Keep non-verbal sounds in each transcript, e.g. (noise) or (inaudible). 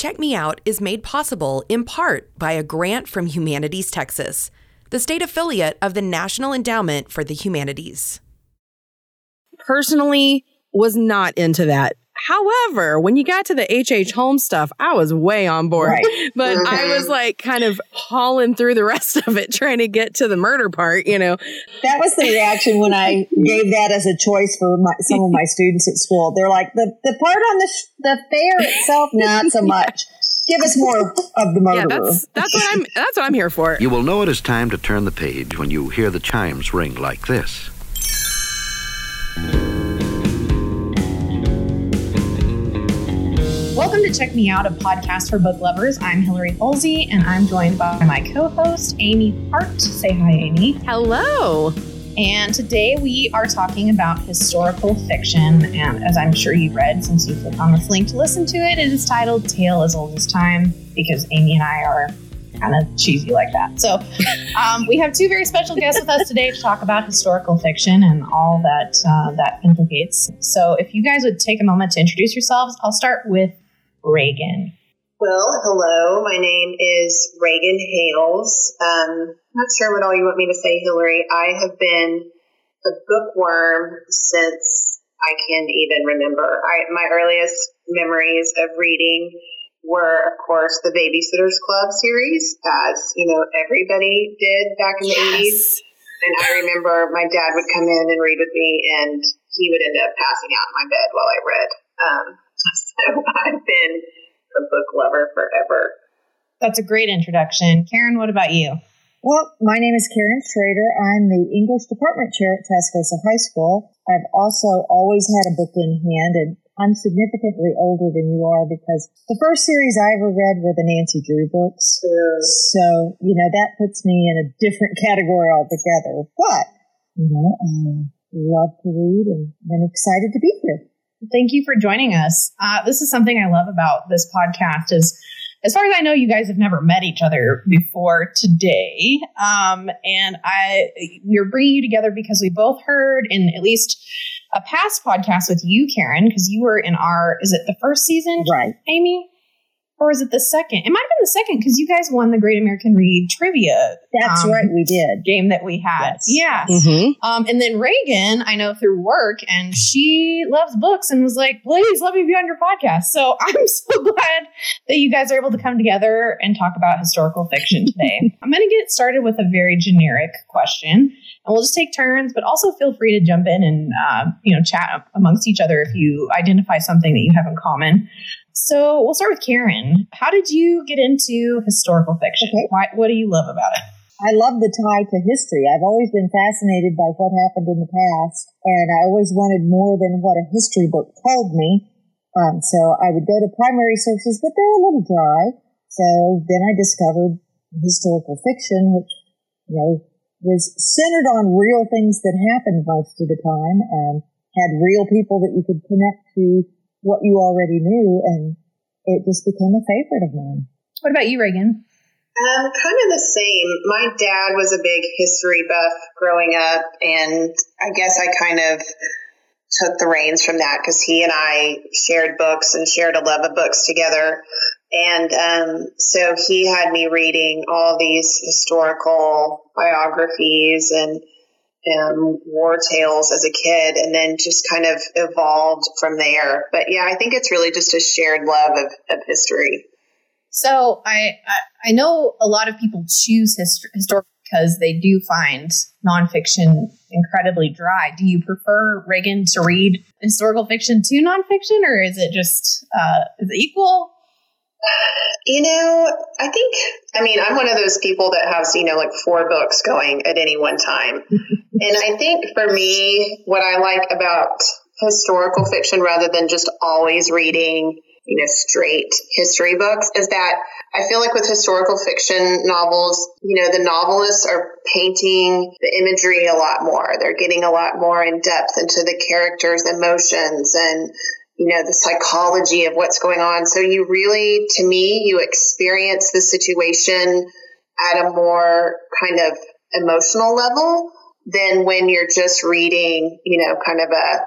Check Me Out is made possible in part by a grant from Humanities Texas, the state affiliate of the National Endowment for the Humanities. Personally, was not into that. However, when you got to the H.H. Holmes stuff, I was way on board. Right. (laughs) But I Mhm. was like kind of hauling through the rest of it, trying to get to the murder part, you know. That was the reaction when I gave that as a choice for my, some of my students at school. They're like, the, the part on the, sh- the fair itself, not so much. Give us more of the Yeah, that's that's what I'm that's what I'm here for. You will know it is time to turn the page when you hear the chimes ring like this. Welcome to Check Me Out, a podcast for book lovers. I'm Hillary Halsey, and I'm joined by my co-host Amy Hart. Say hi, Amy. Hello. And today we are talking about historical fiction. And as I'm sure you read, since you clicked on this link to listen to it, it is titled "Tale as Old as Time" because Amy and I are kind of cheesy like that. So (laughs) um, we have two very special guests with us today to talk about historical fiction and all that uh, that implicates. So if you guys would take a moment to introduce yourselves, I'll start with Reagan. Well, hello. My name is Reagan Hales. Um, not sure what all you want me to say, Hillary. I have been a bookworm since I can even remember. I, my earliest memories of reading were, of course, the Babysitters Club series, as you know everybody did back in the eighties. And I remember my dad would come in and read with me, and he would end up passing out in my bed while I read. Um, so I've been a book lover forever. That's a great introduction. Karen, what about you? Well, my name is Karen Schrader. I'm the English department chair at Tascosa High School. I've also always had a book in hand, and I'm significantly older than you are because the first series I ever read were the Nancy Drew books. So, you know, that puts me in a different (laughs) category altogether. But, you know, I love to read and I'm excited to be here. Thank you for joining us. Uh, this is something I love about this podcast is as far as I know, you guys have never met each other before today. Um, and I, we're bringing you together because we both heard in at least a past podcast with you, Karen, because you were in our, is it the first season, Right. Amy? Or is it the second? It might have been the second because you guys won the Great American Read trivia That's um, right, we did. game that we had. Yes. Yeah. Mm-hmm. Um, and then Reagan, I know through work, and she loves books and was like, please let me be on your podcast. So (laughs) I'm so glad that you guys are able to come together and talk about historical fiction today. (laughs) I'm going to get started with a very generic question, and we'll just take turns, but also feel free to jump in and, uh, you know, chat amongst each other if you identify something that you have in common. So we'll start with Karen. How did you get into historical fiction? Okay. Why, what do you love about it? I love the tie to history. I've always been fascinated by what happened in the past, and I always wanted more than what a history book told me. Um, so I would go to primary sources, but they're a little dry. So then I discovered historical fiction, which, you know, was centered on real things that happened most of the time and had real people that you could connect to what you already knew. And it just became a favorite of mine. What about you, Reagan? Um, kind of the same. My dad was a big history buff growing up, and I guess I kind of took the reins from that because he and I shared books and shared a love of books together. And um, so he had me reading all these historical biographies and um, war tales as a kid, and then just kind of evolved from there. But yeah, I think it's really just a shared love of, of history. So I, I I know a lot of people choose history historical because they do find nonfiction incredibly dry. Do you prefer Reagan to read historical fiction to nonfiction, or is it just uh, is it equal? You know, I think, I mean, I'm one of those people that has, you know, like four books going at any one time. (laughs) and I think for me, what I like about historical fiction rather than just always reading, you know, straight history books is that I feel like with historical fiction novels, you know, the novelists are painting the imagery a lot more. They're getting a lot more in depth into the characters' emotions and you know, the psychology of what's going on. So you really, to me, you experience the situation at a more kind of emotional level than when you're just reading, you know, kind of a,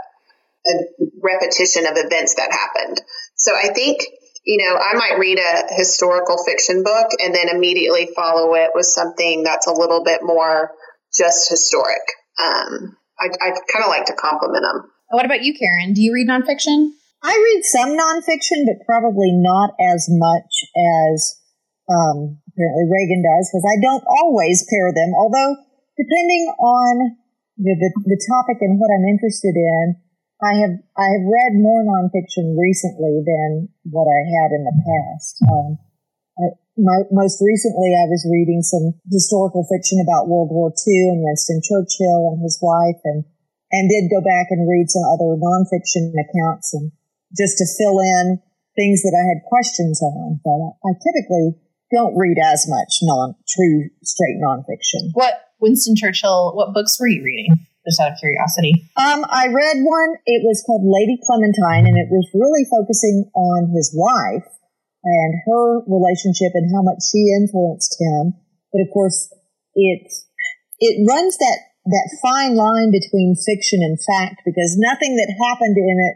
a repetition of events that happened. So I think you know, I might read a historical fiction book and then immediately follow it with something that's a little bit more just historic. Um, I, I kind of like to compliment them. What about you, Karen? Do you read nonfiction? I read some nonfiction, but probably not as much as um, apparently Reagan does, because I don't always pair them. Although, depending on the, the, the topic and what I'm interested in, I have I have read more nonfiction recently than what I had in the past. Um, I, my, most recently, I was reading some historical fiction about World War II and Winston Churchill and his wife, and and did go back and read some other nonfiction accounts and just to fill in things that I had questions on. But I, I typically don't read as much non true straight nonfiction. What Winston Churchill? What books were you reading? just out of curiosity? Um, I read one. It was called Lady Clementine, and it was really focusing on his wife and her relationship and how much she influenced him. But of course, it it runs that that fine line between fiction and fact because nothing that happened in it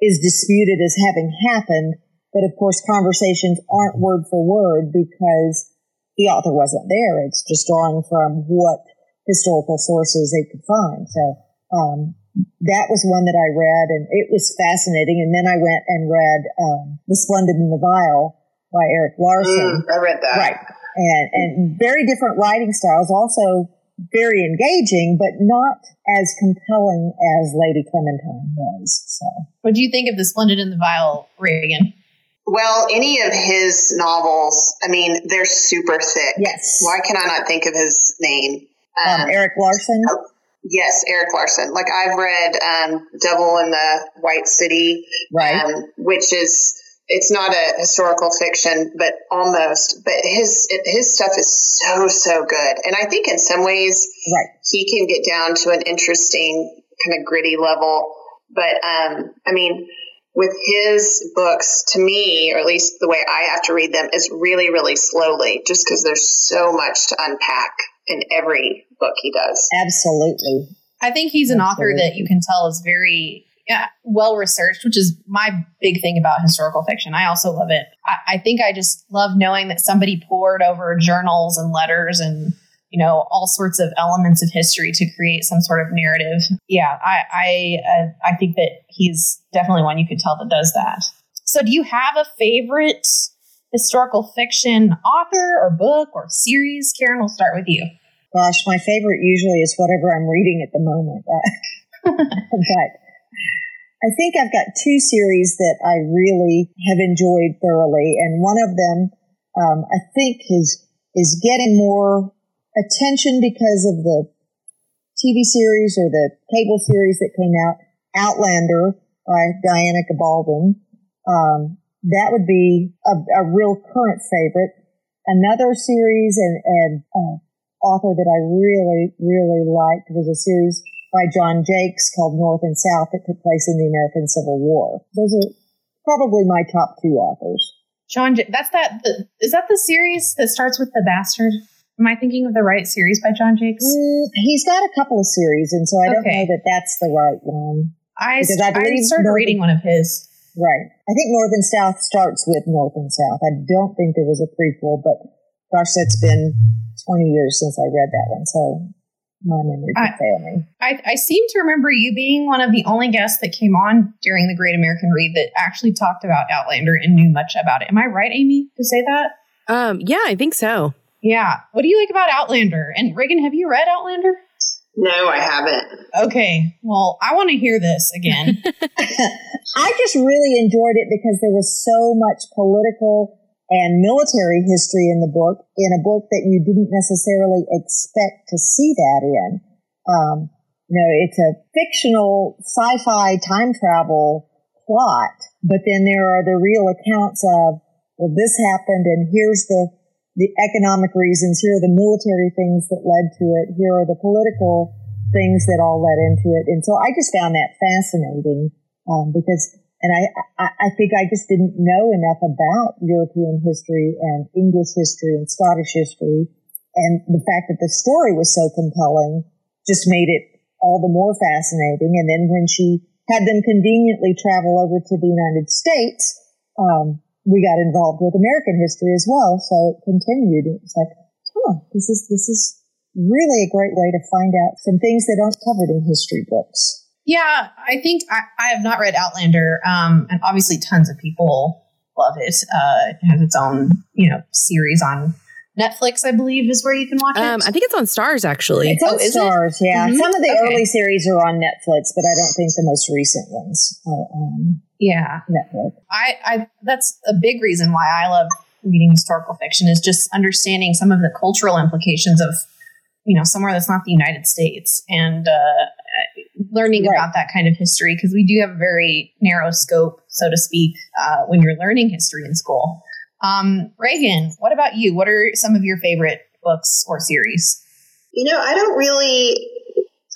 is disputed as having happened. But of course, conversations aren't word for word because the author wasn't there. It's just drawing from what historical sources they could find. So um, that was one that I read, and it was fascinating. And then I went and read um, *The Splendid and the Vile* by Erik Larson. Mm, I read that. Right, and and very different writing styles. Also very engaging, but not as compelling as Lady Clementine was. So, what do you think of *The Splendid and the Vile*, Reagan? Well, any of his novels, I mean, they're super thick. Yes. Why can I not think of his name? Um, um, Erik Larson. Oh, yes, Erik Larson. Like I've read um, Devil in the White City, right? Um, which is it's not a historical fiction, but almost. But his his stuff is so so good, and I think in some ways, right, he can get down to an interesting kind of gritty level. But um, I mean, with his books, to me, or at least the way I have to read them, is really really slowly, just because there's so much to unpack in every book he does. Absolutely. I think he's an Absolutely. author that you can tell is very yeah, well researched, which is my big thing about historical fiction. I also love it. I, I, think I just love knowing that somebody poured over journals and letters and you know all sorts of elements of history to create some sort of narrative. Yeah, I I uh, I think that he's definitely one you could tell that does that. So, do you have a favorite historical fiction author or book or series? Karen, we'll start with you. Gosh, my favorite usually is whatever I'm reading at the moment. (laughs) but I think I've got two series that I really have enjoyed thoroughly, and one of them um, I think is is getting more attention because of the TV series or the cable series that came out, Outlander by Diana Gabaldon. Um, that would be a, a, real current favorite. Another series and, and uh, author that I really, really liked was a series by John Jakes called North and South that took place in the American Civil War. Those are probably my top two authors. John, that's that. Is that the series that starts with the bastard? Am I thinking of the right series by John Jakes? Mm, he's got a couple of series, and so I don't know that that's the right one. I, because I, I started North reading one of his. Right. I think North and South starts with North and South. I don't think there was a prequel, but gosh, that's been 20 years since I read that one. So my memory could fail me. I, I seem to remember you being one of the only guests that came on during the Great American Read that actually talked about Outlander and knew much about it. Am I right, Amy, to say that? Um, yeah, I think so. Yeah. What do you like about Outlander? And Reagan, have you read Outlander? No, I haven't. Okay. Well, I want to hear this again. (laughs) (laughs) I just really enjoyed it because there was so much political and military history in the book, in a book that you didn't necessarily expect to see that in. Um, you know, it's a fictional sci-fi time travel plot, but then there are the real accounts of, well, this happened and here's the, the economic reasons, here are the military things that led to it, here are the political things that all led into it. And so I just found that fascinating, um, because and I, I, I think I just didn't know enough about European history and English history and Scottish history. And the fact that the story was so compelling just made it all the more fascinating. And then when she had them conveniently travel over to the United States, um, we got involved with American history as well. So it continued. It was like, huh, this is, this is really a great way to find out some things that aren't covered in history books. Yeah, I think I, I have not read Outlander, um, and obviously tons of people love it. Uh, it has its own, you know, series on Netflix, I believe, is where you can watch it. Um, I think it's on Starz actually. It's on Oh, is it? Starz, yeah. Mhm. Some of the Okay. early series are on Netflix, but I don't think the most recent ones are on yeah, Netflix. I, I that's a big reason why I love reading historical fiction is just understanding some of the cultural implications of you know somewhere that's not the United States and uh, learning Right. about that kind of history because we do have a very narrow scope, so to speak, uh, when you're learning history in school. Um, Reagan, what about you? What are some of your favorite books or series? You know, I don't really,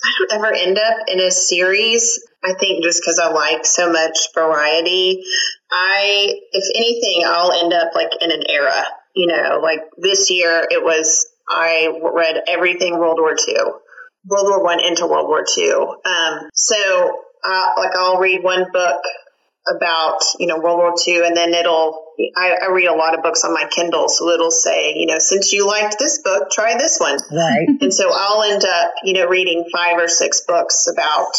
I don't ever end up in a series. I think just because I like so much variety, I, if anything, I'll end up like in an era. You know, like this year, it was I read everything World War II, World War One into World War Two. Um, so, uh, like, I'll read one book about you know World War II, and then it'll. I, I read a lot of books on my Kindle, so it'll say, you know, since you liked this book, try this one. Right. And so I'll end up, you know, reading five or six books about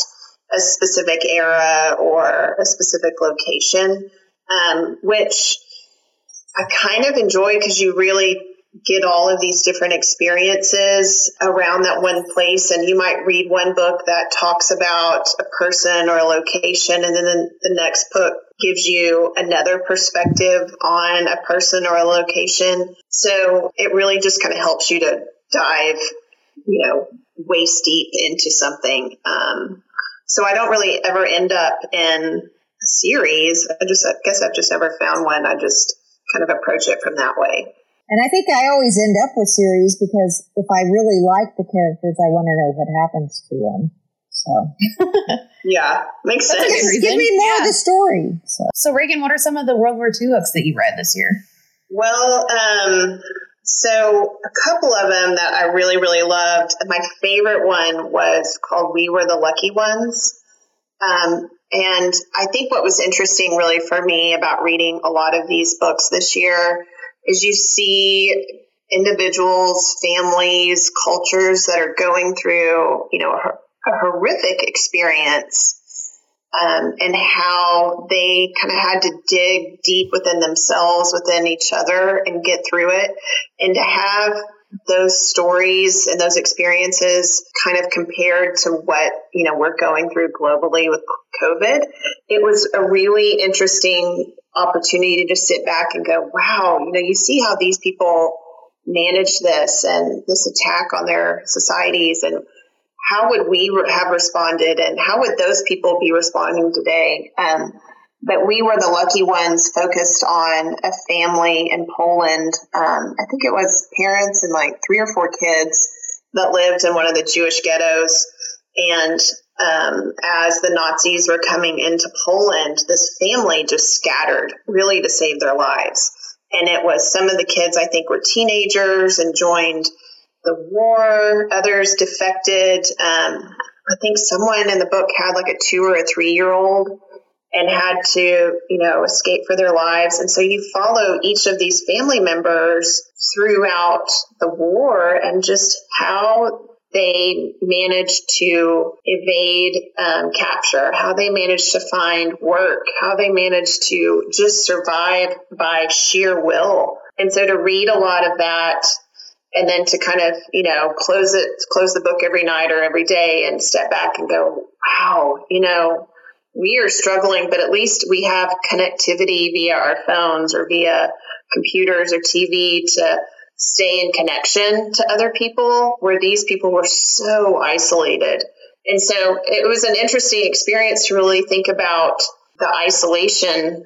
a specific era or a specific location, um, which I kind of enjoy because you really get all of these different experiences around that one place. And you might read one book that talks about a person or a location, and then the, next book gives you another perspective on a person or a location. So it really just kind of helps you to dive, you know, waist deep into something. Um, so I don't really ever end up in a series. I just, I guess I've just never found one. I just kind of approach it from that way. And I think I always end up with series because if I really like the characters, I want to know what happens to them. So (laughs) Yeah, makes That's a sense. good just give me more Yeah. of the story. So So, Reagan, what are some of the World War II books that you read this year? Well, um, so a couple of them that I really, really loved. My favorite one was called We Were the Lucky Ones. Um, and I think what was interesting really for me about reading a lot of these books this year is you see individuals, families, cultures that are going through, you know, a, a horrific experience um, and how they kind of had to dig deep within themselves, within each other, and get through it. And to have those stories and those experiences kind of compared to what you know we're going through globally with COVID, it was a really interesting opportunity to just sit back and go, "Wow, you know, you see how these people." manage this and this attack on their societies and how would we have responded and how would those people be responding today um, but we were the lucky ones focused on a family in poland um, i think it was parents and like three or four kids that lived in one of the jewish ghettos and um, as the nazis were coming into poland this family just scattered really to save their lives. And it was some of the kids i think were teenagers and joined the war. Others defected. Um, i think someone in the book had like a two or a three year old and had to you know escape for their lives. And so you follow each of these family members throughout the war and just how they managed to evade um, capture, how they managed to find work, how they managed to just survive by sheer will. And so to read a lot of that and then to kind of, you know, close it, close the book every night or every day and step back and go, wow, you know, we are struggling, but at least we have connectivity via our phones or via computers or TV to stay in connection to other people where these people were so isolated. And so it was an interesting experience to really think about the isolation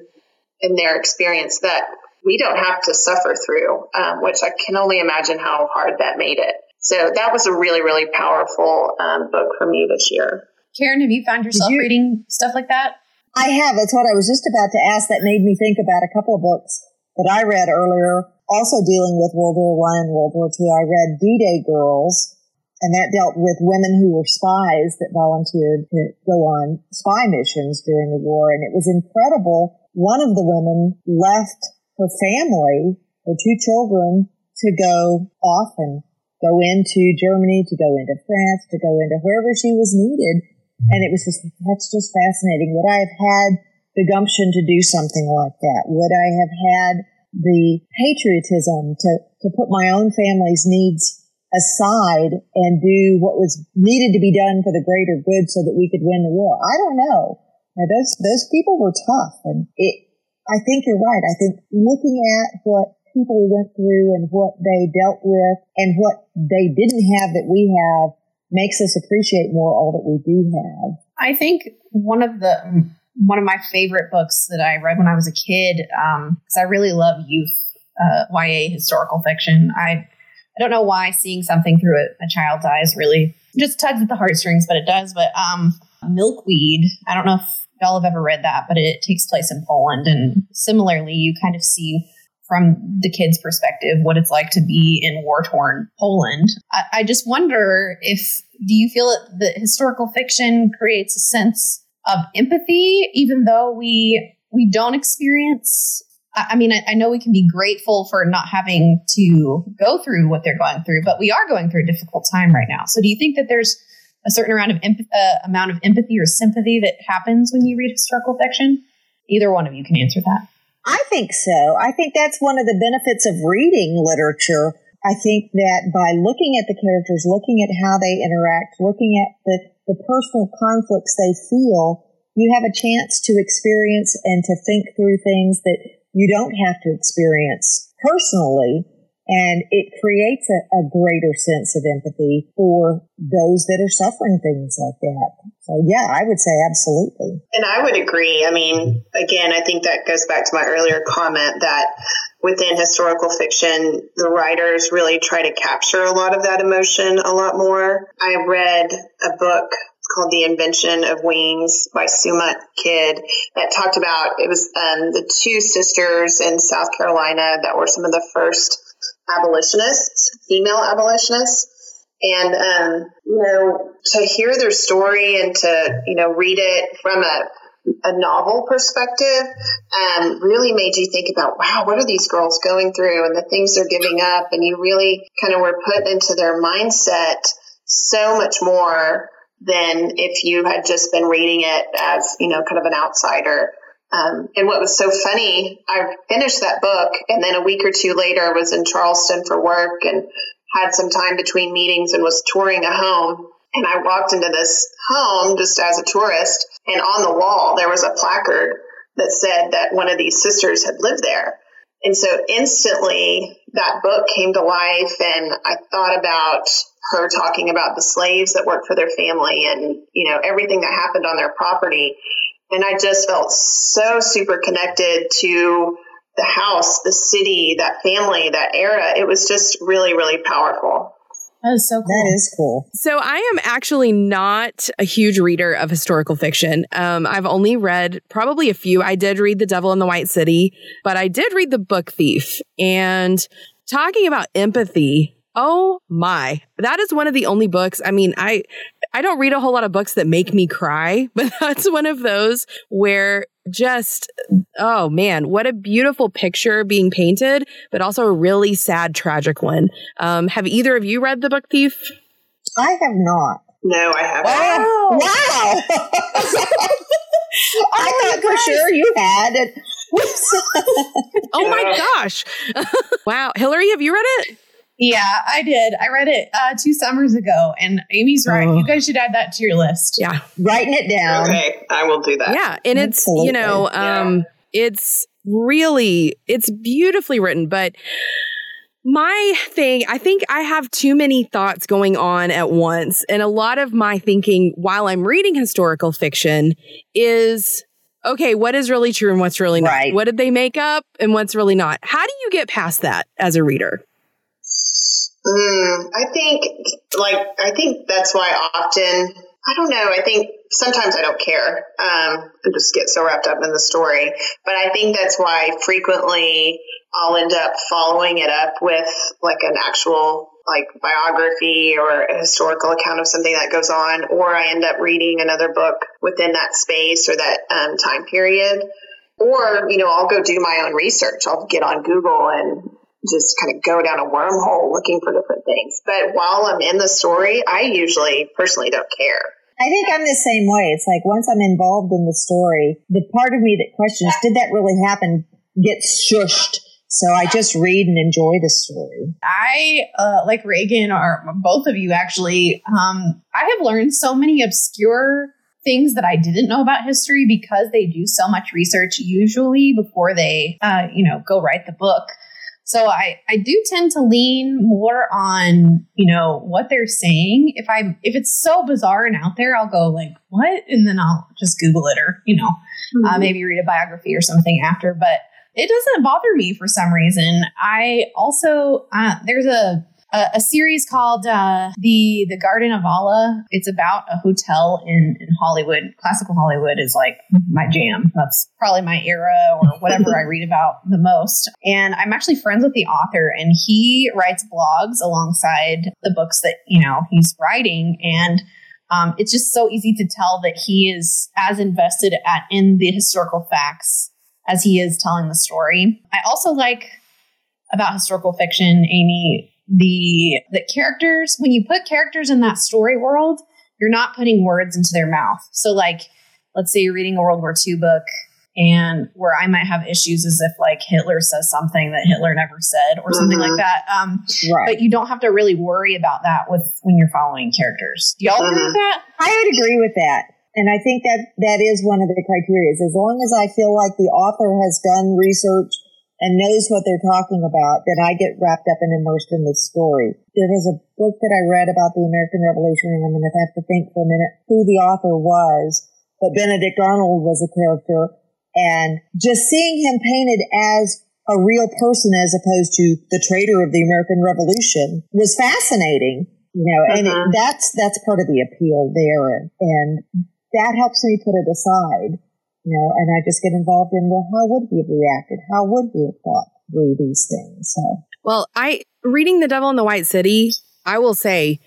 in their experience that we don't have to suffer through, um, which I can only imagine how hard that made it. So that was a really, really powerful um, book for me this year. Karen, have you found yourself you- reading stuff like that? I have. That's what I was just about to ask. That made me think about a couple of books that I read earlier, also dealing with World War One and World War Two. I read D-Day Girls, and that dealt with women who were spies that volunteered to go on spy missions during the war. And it was incredible one of the women left her family, her two children, to go off and go into Germany, to go into France, to go into wherever she was needed. And it was just, that's just fascinating. Would I have had the gumption to do something like that? Would I have had the patriotism to, to put my own family's needs aside and do what was needed to be done for the greater good so that we could win the war? I don't know. Now, those, those people were tough and it, I think you're right. I think looking at what people went through and what they dealt with and what they didn't have that we have makes us appreciate more all that we do have. I think one of the one of my favorite books that I read when I was a kid, because um, I really love youth uh, YA historical fiction. I I don't know why seeing something through a, a child's eyes really just tugs at the heartstrings, but it does. But um, Milkweed, I don't know if y'all have ever read that, but it takes place in Poland, and similarly, you kind of see from the kid's perspective what it's like to be in war torn Poland. I, I, just wonder if do you feel that historical fiction creates a sense of empathy, even though we we don't experience. I mean, I, I know we can be grateful for not having to go through what they're going through, but we are going through a difficult time right now. So, do you think that there's a certain amount of emp- uh, amount of empathy or sympathy that happens when you read historical fiction? Either one of you can answer that. I think so. I think that's one of the benefits of reading literature. I think that by looking at the characters, looking at how they interact, looking at the, the personal conflicts they feel, you have a chance to experience and to think through things that you don't have to experience personally and it creates a, a, greater sense of empathy for those that are suffering things like that. So, yeah, I would say absolutely. And I would agree. I mean, again, I think that goes back to my earlier comment that within historical fiction, the writers really try to capture a lot of that emotion a lot more. I read a book called The Invention of Wings by Sue Monk Kidd that talked about it was um, the two sisters in South Carolina that were some of the first abolitionists, female abolitionists. And, um, you know, to hear their story and to, you know, read it from a, a novel perspective um, really made you think about, wow, what are these girls going through and the things they're giving up? And you really kind of were put into their mindset so much more than if you had just been reading it as, you know, kind of an outsider. Um, and what was so funny, I finished that book, and then a week or two later, I was in Charleston for work and had some time between meetings and was touring a home. And I walked into this home just as a tourist, and on the wall there was a placard that said that one of these sisters had lived there. And so instantly that book came to life, and I thought about her talking about the slaves that worked for their family and you know everything that happened on their property and I just felt so super connected to the house, the city, that family, that era. It was just really, really powerful. That is so cool. That is cool. So I am actually not a huge reader of historical fiction. Um, I've only read probably a few. I did read The Devil in the White City, but I did read The Book Thief. And talking about empathy, oh my, that is one of the only books. I mean, I I don't read a whole lot of books that make me cry, (laughs) but that's one of those where just, oh man, what a beautiful picture being painted, but also a really sad, tragic one. Um, have either of you read The Book Thief? I have not. No, I haven't. Wow. wow. (laughs) I thought for sure you had. (laughs) oh my gosh. wow. Hillary, have you read it? Yeah, I did. I read it uh, two summers ago, and Amy's right. Oh. You guys should add that to your list. Yeah, writing it down. Okay, I will do that. Yeah, and it's Absolutely. you know, um, yeah. it's really it's beautifully written, but my thing, I think I have too many thoughts going on at once. And a lot of my thinking while I'm reading historical fiction is okay, what is really true and what's really not? Right. What did they make up and what's really not? How do you get past that as a reader? Mm, I think, like, I think that's why often, I don't know, I think sometimes I don't care um, and just get so wrapped up in the story. But I think that's why frequently I'll end up following it up with like an actual like biography or a historical account of something that goes on, or I end up reading another book within that space or that um, time period. or, you know, I'll go do my own research. I'll get on Google and just kind of go down a wormhole looking for different things. But while I'm in the story, I usually personally don't care. I think I'm the same way. It's like once I'm involved in the story, the part of me that questions, did that really happen, gets shushed. So I just read and enjoy the story. I, uh, like Reagan or both of you actually, um, I have learned so many obscure things that I didn't know about history because they do so much research usually before they, uh, you know, go write the book. So I, I do tend to lean more on, you know, what they're saying. If I if it's so bizarre and out there, I'll go like, what? And then I'll just Google it or, you know, uh, mm-hmm. uh, maybe read a biography or something after. But it doesn't bother me for some reason. I also, uh, there's a a, a series called uh, the the Garden of Allah. It's about a hotel in, in Hollywood. Classical Hollywood is like my jam. That's probably my era or (laughs) whatever I read about the most. And I'm actually friends with the author, and he writes blogs alongside the books that you know he's writing and. Um, it's just so easy to tell that he is as invested at in the historical facts as he is telling the story. I also like about historical fiction, Amy, the the characters when you put characters in that story world you're not putting words into their mouth so like let's say you're reading a world war ii book and where i might have issues is if like hitler says something that hitler never said or something mm-hmm. like that um, right. but you don't have to really worry about that with when you're following characters do y'all mm-hmm. agree with mm-hmm. that i would agree with that and I think that that is one of the criteria. As long as I feel like the author has done research and knows what they're talking about, that I get wrapped up and immersed in the story. There was a book that I read about the American Revolution, and I'm going to have to think for a minute who the author was, but Benedict Arnold was a character, and just seeing him painted as a real person as opposed to the traitor of the American Revolution was fascinating. You know, uh-huh. and it, that's that's part of the appeal there, and that helps me put it aside you know, and I just get involved in, well, how would he have reacted? How would he have thought through these things? So, well, I, reading The Devil in the White City, I will say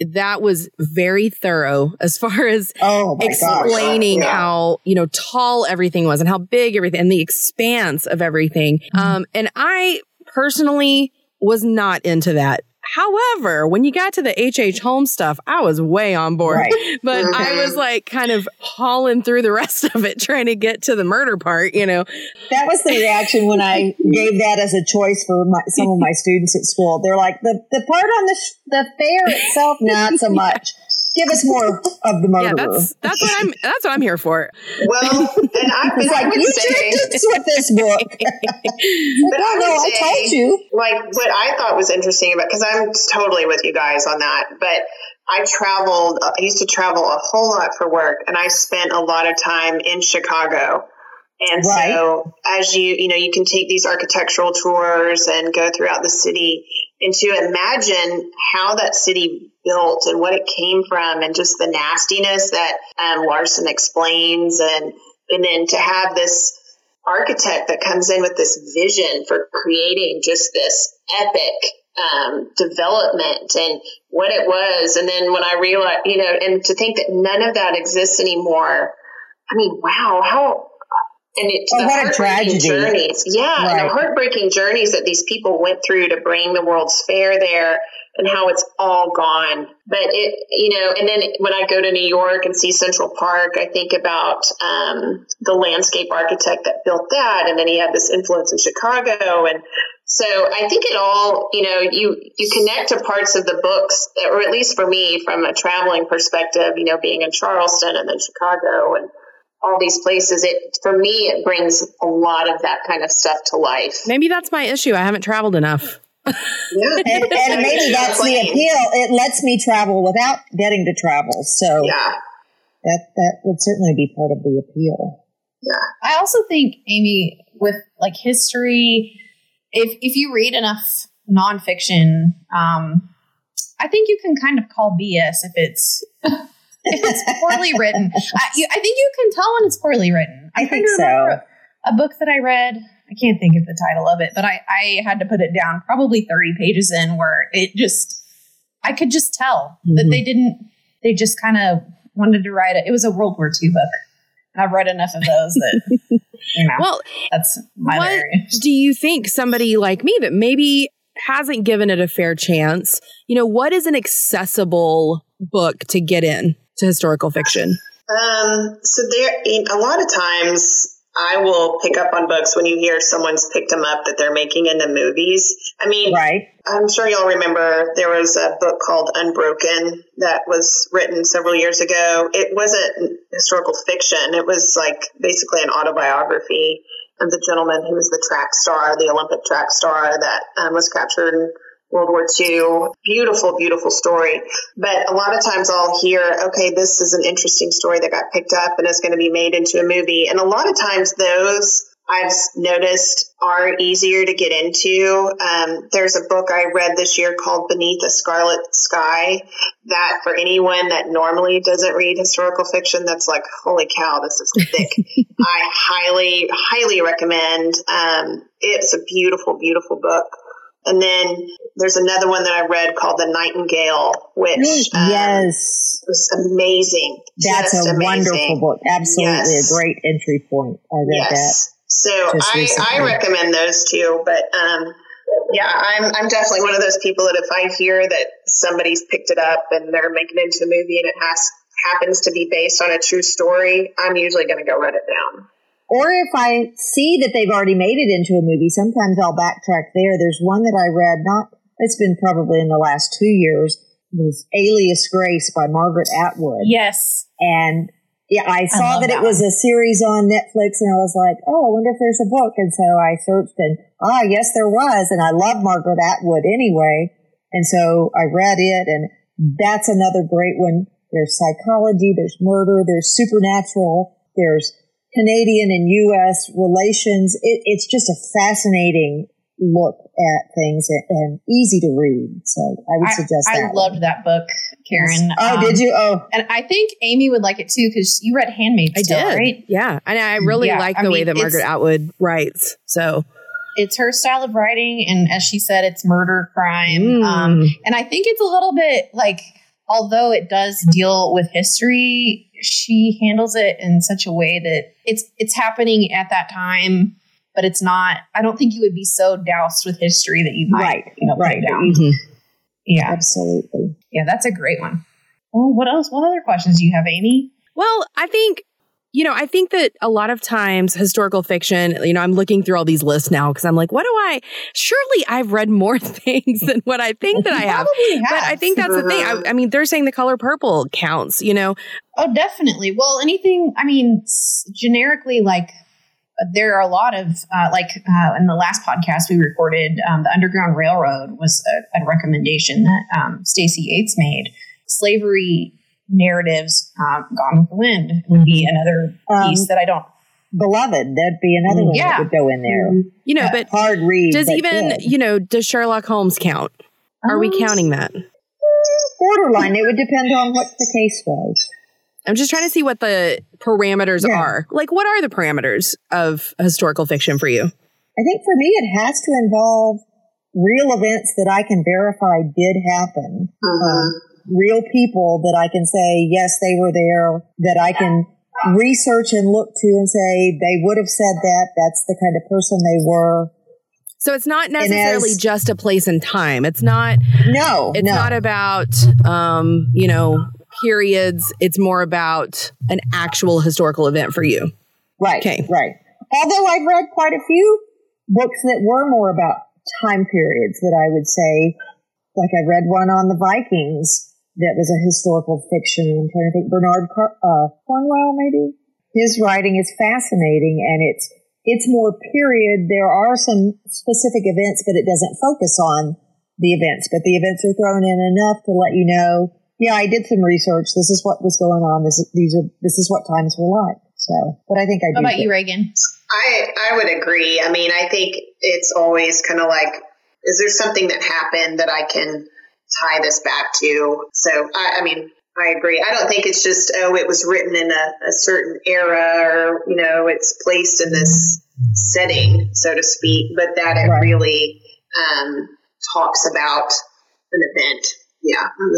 that was very thorough (laughs) as far as oh explaining yeah. how, you know, tall everything was and how big everything and the expanse of everything. Mm-hmm. Um, and I personally was not into that However, when you got to the H.H. H. Holmes stuff, I was way on board. Right. (laughs) But mm-hmm. I was like kind of hauling through the rest of it, trying to get to the murder part, you know. That was the reaction when I gave that as a choice for my, some of my students at school. They're like, the, the part on the, sh- the fair itself, not so (laughs) much give us more of the murderer. Yeah, that's that's what I'm that's what I'm here for. Well, and I, was like, you say, with this book. (laughs) but I, no, I told you. Like what I thought was interesting about because I'm totally with you guys on that, but. I traveled, uh, I used to travel a whole lot for work, and I spent a lot of time in Chicago. And right. so, as you, you know, you can take these architectural tours and go throughout the city and to imagine how that city built and what it came from and just the nastiness that um, Larson explains and and then to have this architect that comes in with this vision for creating just this epic um, development and what it was. And then when I realized you know and to think that none of that exists anymore I mean wow how and it's oh, what a tragedy. journeys. Yeah, right. and the heartbreaking journeys that these people went through to bring the World's Fair there and how it's all gone. But it, you know, and then when I go to New York and see Central Park, I think about um, the landscape architect that built that, and then he had this influence in Chicago, and so I think it all, you know, you you connect to parts of the books, or at least for me, from a traveling perspective, you know, being in Charleston and then Chicago and all these places it for me it brings a lot of that kind of stuff to life. Maybe that's my issue. I haven't traveled enough. Yeah. and, and (laughs) maybe that's the appeal. It lets me travel without getting to travel so yeah. that that would certainly be part of the appeal. Yeah. I also think amy with like history if if you read enough nonfiction um i think you can kind of call bs if it's (laughs) it's poorly written. I, you, I, think you can tell when it's poorly written. I, I think so. A book that I read, I can't think of the title of it, but I, I had to put it down probably 30 pages in where it just, I could just tell mm-hmm. that they didn't, they just kind of wanted to write it. It was a World War II book. I've read enough of those that (laughs) you know Well, that's my what area. do you think somebody like me that maybe hasn't given it a fair chance, you know, what is an accessible book to get in to historical fiction? Um, so there, a lot of times I will pick up on books when you hear someone's picked them up that they're making into movies. I mean, Right. I'm sure y'all remember there was a book called Unbroken that was written several years ago. It wasn't historical fiction. It was like basically an autobiography of the gentleman who was the track star, the Olympic track star that um, was captured in World War II. Beautiful, beautiful story. But a lot of times I'll hear, okay, this is an interesting story that got picked up and is going to be made into a movie. And a lot of times those I've noticed are easier to get into. Um, there's a book I read this year called Beneath a Scarlet Sky that for anyone that normally doesn't read historical fiction, that's like, holy cow, this is thick. (laughs) I highly, highly recommend. Um, it's a beautiful, beautiful book. And then there's another one that I read called The Nightingale, which um, yes. was amazing. That's Just a amazing. wonderful book. Absolutely Yes. a great entry point. I read Yes. So I, I recommend those two, but um, yeah, I'm I'm definitely one of those people that if I hear that somebody's picked it up and they're making it into a movie and it has happens to be based on a true story, I'm usually going to go write it down. Or if I see that they've already made it into a movie, sometimes I'll backtrack there. There's one that I read, not, it's been probably in the last two years, it was Alias Grace by Margaret Atwood. Yes. And yeah, I saw love that, that it was a series on Netflix and I was like, oh, I wonder if there's a book. And so I searched and, ah, yes, there was. And I love Margaret Atwood anyway. And so I read it and that's another great one. There's psychology, there's murder, there's supernatural, there's Canadian and U.S. relations. It, it's just a fascinating look at things and, and easy to read. So I would suggest that. I that. loved that book, Karen. Oh, Um, did you? Oh, And I think Amy would like it too because you read Handmaid's I Tale, did. right? Yeah. And I really Yeah, like I the way that Margaret Atwood writes. So, It's her style of writing, and as she said, it's murder crime. Mm. Um, and I think it's a little bit like, although it does deal with history, she handles it in such a way that it's it's happening at that time, but it's not. I don't think you would be so doused with history that you might, Right, you know, put right. it down. Mhm. Yeah, absolutely. yeah, that's a great one. Well, what else? What other questions do you have, Amy? well, I think, you know, I think that a lot of times historical fiction, you know, I'm looking through all these lists now because I'm like, what do I, surely I've read more (laughs) things than what I think that I have. But I think that's the thing. I, I mean, they're saying the color purple counts, you know. Oh, definitely. Well, anything, I mean, generically, like, uh, there are a lot of, uh, like, uh, in the last podcast we recorded, um, the Underground Railroad was a, a recommendation that um, Stacey Yates made. Slavery narratives, um, Gone with the Wind would be another piece Um, that I don't. Beloved, that'd be another one Yeah. that would go in there. You know, Yeah. but Hard read. does even, good. you know, does Sherlock Holmes count? Are we Um, counting that? borderline? It would depend on what the case was. I'm just trying to see what the parameters Yeah. are. Like, what are the parameters of historical fiction for you? I think for me, it has to involve real events that I can verify did happen. Um, real people that I can say, yes, they were there, that I can research and look to and say, they would have said that. That's the kind of person they were. So it's not necessarily as- just a place and time. It's not. No, It's no. not about, um, you know, periods. It's more about an actual historical event for you. Right. Okay. Right. Although I've read quite a few books that were more about time periods that I would say, like I read one on the Vikings that was a historical fiction. I'm trying to think Bernard Car- uh, Cornwell, maybe. His writing is fascinating and it's, it's more period. There are some specific events, but it doesn't focus on the events, but the events are thrown in enough to let you know, yeah, I did some research. This is what was going on. This is, these are, this is what times were like. So, but I think I How do. about you, Reagan? I I would agree. I mean, I think it's always kind of like, is there something that happened that I can tie this back to? So I, I mean, I agree. I don't think it's just oh, it was written in a, a certain era, or you know, it's placed in this setting, so to speak, but that it Right. really um, talks about an event. Yeah, I'm.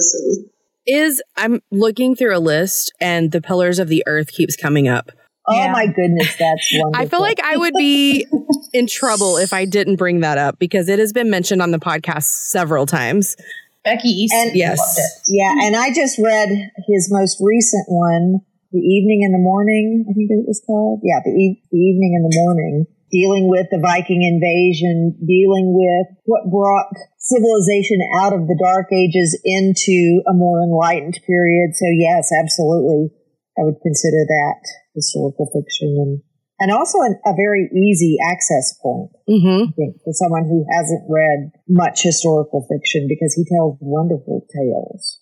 Is I'm looking through a list and the Pillars of the Earth keeps coming up. Oh Yeah. my goodness, that's wonderful. (laughs) I feel like I would be in trouble if I didn't bring that up because it has been mentioned on the podcast several times. Becky Easton And- Yes. loved it. Yeah, and I just read his most recent one, The Evening in the Morning, I think it was called. Yeah, The, e- the Evening in the Morning, dealing with the Viking invasion, dealing with what brought civilization out of the Dark Ages into a more enlightened period. So yes, absolutely, I would consider that historical fiction and and also an, a very easy access point. Mm-hmm. I think, for someone who hasn't read much historical fiction because he tells wonderful tales.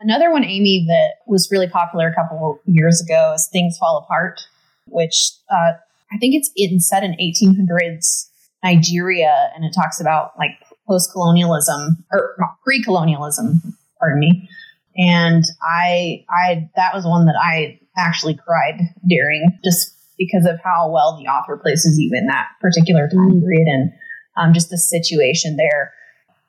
Another one, Amy, that was really popular a couple years ago is Things Fall Apart, which uh, I think it's in, set in 1800s Nigeria, and it talks about like post colonialism or pre colonialism, pardon me. And I, I, that was one that I actually cried during just because of how well the author places you in that particular time period and um, just the situation there,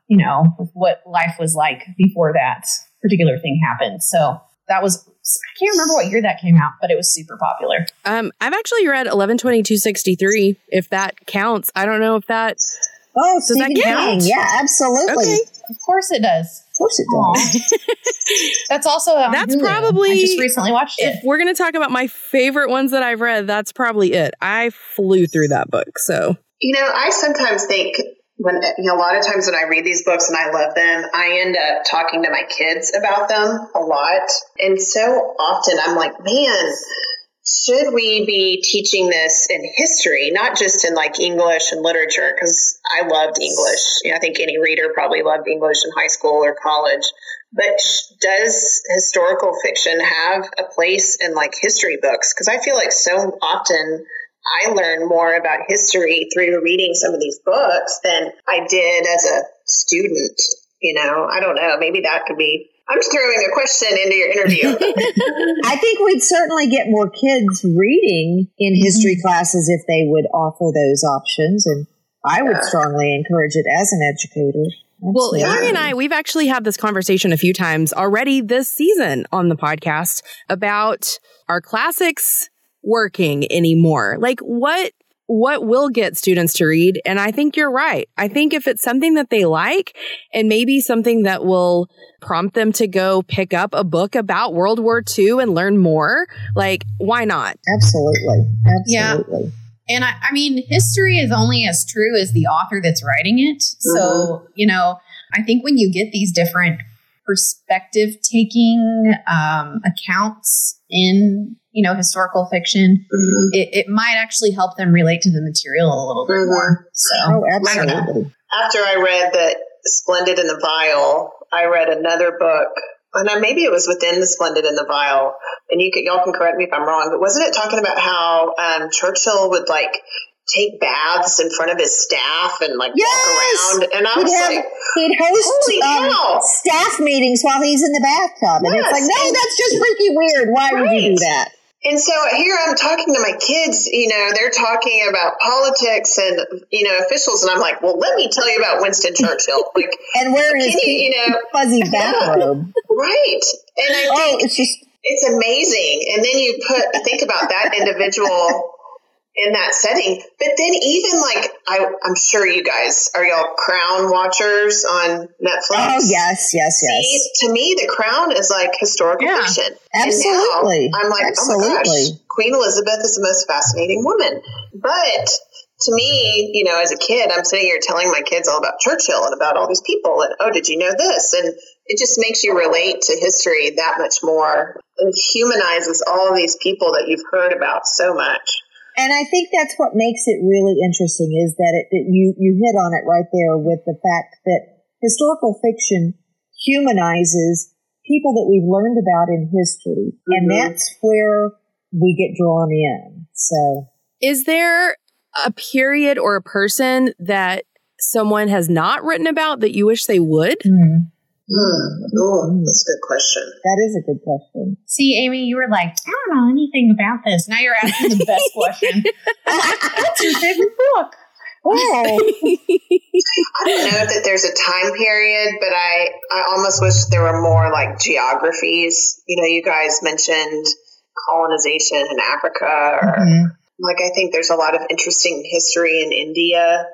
you know, with what life was like before that particular thing happened. So that was, I can't remember what year that came out, but it was super popular. Um, I've actually read eleven twenty two sixty three. If that counts, I don't know if that. Oh, Does that Stephen count? King. Yeah, absolutely. Okay. Of course it does. Of course it Aw. does. (laughs) That's also on That's Hulu. probably- I just recently watched it. If we're gonna talk about my favorite ones that I've read, that's probably it. I flew through that book. So You know, I sometimes think when you know, a lot of times when I read these books and I love them, I end up talking to my kids about them a lot. And so often I'm like, man, should we be teaching this in history, not just in like English and literature? Because I loved English. You know, I think any reader probably loved English in high school or college. But does historical fiction have a place in like history books? Because I feel like so often I learn more about history through reading some of these books than I did as a student. You know, I don't know. Maybe that could be. I'm just throwing a question into your interview. (laughs) I think we'd certainly get more kids reading in history mm-hmm. classes if they would offer those options. And I would Yeah. strongly encourage it as an educator. Well, Absolutely. Hillary and I, we've actually had this conversation a few times already this season on the podcast about our classics working anymore. Like what what will get students to read? And I think you're right. I think if it's something that they like and maybe something that will prompt them to go pick up a book about World War II and learn more, like why not? Absolutely. Yeah. Absolutely. And I, I mean, history is only as true as the author that's writing it. So, mm-hmm. you know, I think when you get these different perspective taking um, accounts in, you know, historical fiction, Mhm. it, it might actually help them relate to the material a little bit Mhm. more. So, Oh, absolutely. After I read that Splendid in the Vile, I read another book, and I, maybe it was within the Splendid in the vile And you can y'all can correct me if I'm wrong, but wasn't it talking about how um, Churchill would like take baths in front of his staff and like Yes! walk around? And I He'd, was have, like, he'd host um, staff meetings while he's in the bathtub. And it's Yes. like, no, that's just freaky weird. Why would you do that? And so here I'm talking to my kids, you know, they're talking about politics and, you know, officials. And I'm like, well, let me tell you about Winston Churchill. (laughs) Like, And where is you- he? you know- fuzzy (laughs) bathrobe? right. And I oh, think it's just it's amazing. And then you put, think about that individual in that setting. But then even like, I, I'm sure you guys, are y'all Crown watchers on Netflix? oh yes, yes, yes. See, to me, The Crown is like historical Yeah. fiction. Absolutely. I'm like, oh my gosh, Queen Elizabeth is the most fascinating woman. But to me, you know, as a kid, I'm sitting here telling my kids all about Churchill and about all these people. And oh, did you know this? And it just makes you relate to history that much more. It humanizes all of these people that you've heard about so much. And I think that's what makes it really interesting is that it, it, you, you hit on it right there with the fact that historical fiction humanizes people that we've learned about in history. And Mhm. that's where we get drawn in. So Is there a period or a person that someone has not written about that you wish they would? Hmm. Oh, that's a good question. that is a good question. see, Amy, you were like, I don't know anything about this. Now you're asking the best (laughs) question. What's your favorite book? Oh, I don't know that there's a time period, but I, I almost wish there were more like geographies. You know, you guys mentioned colonization in Africa or Mhm. like I think there's a lot of interesting history in India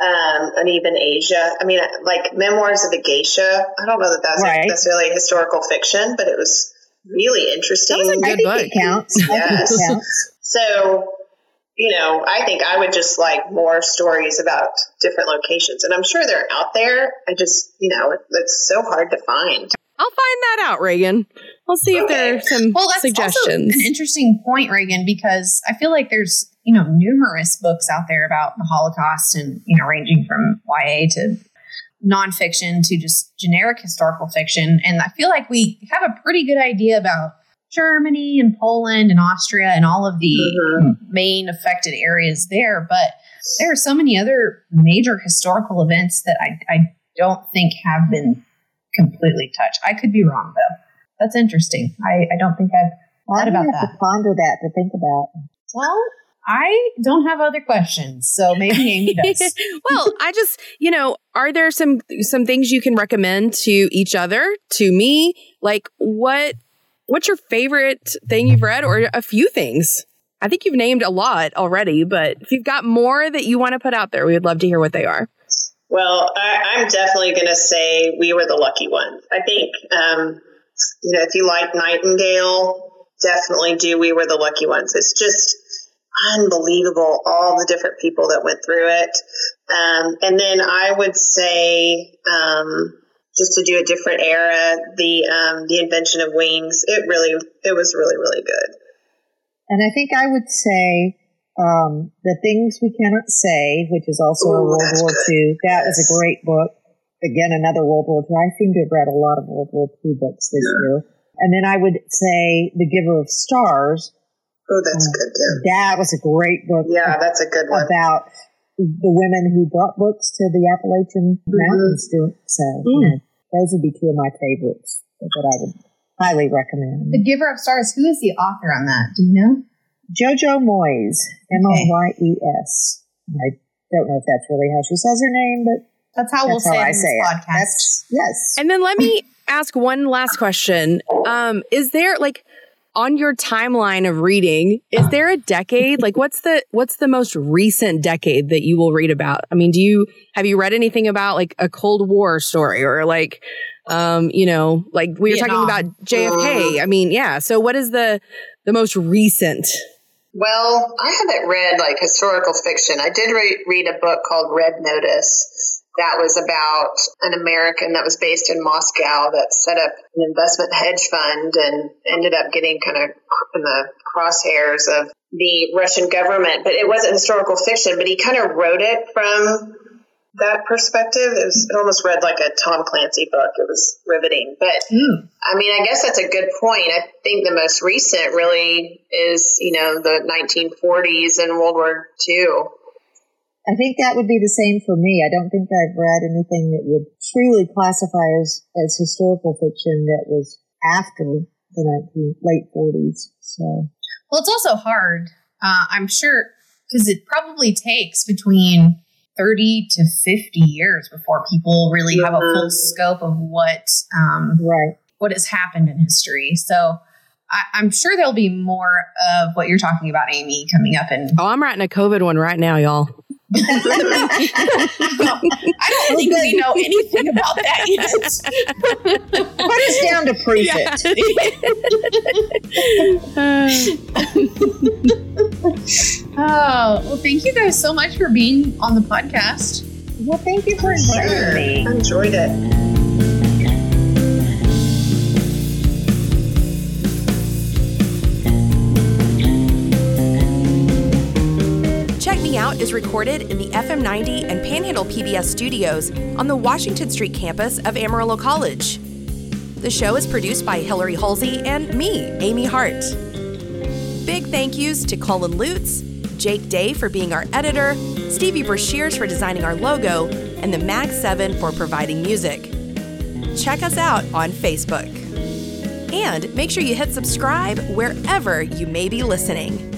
um, and even Asia. I mean, like Memoirs of a Geisha. I don't know that that's Right. necessarily historical fiction, but it was really interesting. That was a I good think book. it counts. I think Yes. it counts. So, you know, I think I would just like more stories about different locations, and I'm sure they're out there. I just, you know, it, it's so hard to find. I'll find that out, Reagan. We'll see if there are some Well, that's suggestions. also an interesting point, Reagan, because I feel like there's you know numerous books out there about the Holocaust, and you know ranging from YA to nonfiction to just generic historical fiction. And I feel like we have a pretty good idea about Germany and Poland and Austria and all of the Mhm. main affected areas there, but there are so many other major historical events that I, I don't think have been completely touched. I could be wrong though. That's interesting. I, I don't think I've thought about that. ponder that to think about. Well, I don't have other questions, so maybe Amy (laughs) does. well, I just, you know, are there some some things you can recommend to each other, to me? Like what what's your favorite thing you've read or a few things? I think you've named a lot already, but if you've got more that you want to put out there, we would love to hear what they are. Well, I, I'm definitely going to say we were the lucky ones. I think, um, you know, if you like Nightingale, definitely do We Were the Lucky Ones. It's just unbelievable, all the different people that went through it. Um, and then I would say, um, just to do a different era, the um, the invention of wings. It really, it was really, really good. And I think I would say um, The Things We Cannot Say, which is also a World War good. II. That was a great book. Again, another World War II. I seem to have read a lot of World War II books this year. And then I would say The Giver of Stars. Oh, that's um, good too. That was a great book Yeah, that's a good one. about the women who brought books to the Appalachian mm-hmm. Mountains. To, so, mm. you know, those would be two of my favorites that I would highly recommend. the Giver of Stars. Who is the author on that? Do you know? Jojo Moyes, M O Y E S. I don't know if that's really how she says her name, but That's how we'll that's say it in say this it. podcast. That's yes. And then let me ask one last question. Um, is there like on your timeline of reading, is there a decade? Like what's the what's the most recent decade that you will read about? I mean, do you have you read anything about like a Cold War story or like um, you know, like we were talking about JFK. I mean, yeah. So what is the the most recent? Well, I haven't read like historical fiction. I did re- read a book called Red Notice that was about an American that was based in Moscow that set up an investment hedge fund and ended up getting kind of in the crosshairs of the Russian government. But it wasn't historical fiction, but he kind of wrote it from that perspective. It, was, it almost read like a Tom Clancy book. It was riveting. But hmm. I mean, I guess that's a good point. I think the most recent really is, you know, the 1940s and World War II. I think that would be the same for me. I don't think I've read anything that would truly classify as, as historical fiction that was after the 19, late 40s. So, Well, it's also hard. Uh, I'm sure because it probably takes between 30 to 50 years before people really have a full Mhm. scope of what um, right. what has happened in history. So I'm sure there'll be more of what you're talking about, Amy, coming up. And Oh, I'm writing a COVID one right now, y'all. I don't think we know anything about that yet. Put us down to prefect. (laughs) Oh, well, thank you guys so much for being on the podcast. Well, thank you for inviting me. I enjoyed it. Out is recorded in the FM 90 and Panhandle PBS studios on the Washington Street campus of Amarillo College. The show is produced by Hillary Halsey and me, Amy Hart. Big thank yous to Colin Lutz, Jake Day for being our editor, Stevie Brashears for designing our logo, and the Mag 7 for providing music. Check us out on Facebook. And make sure you hit subscribe wherever you may be listening.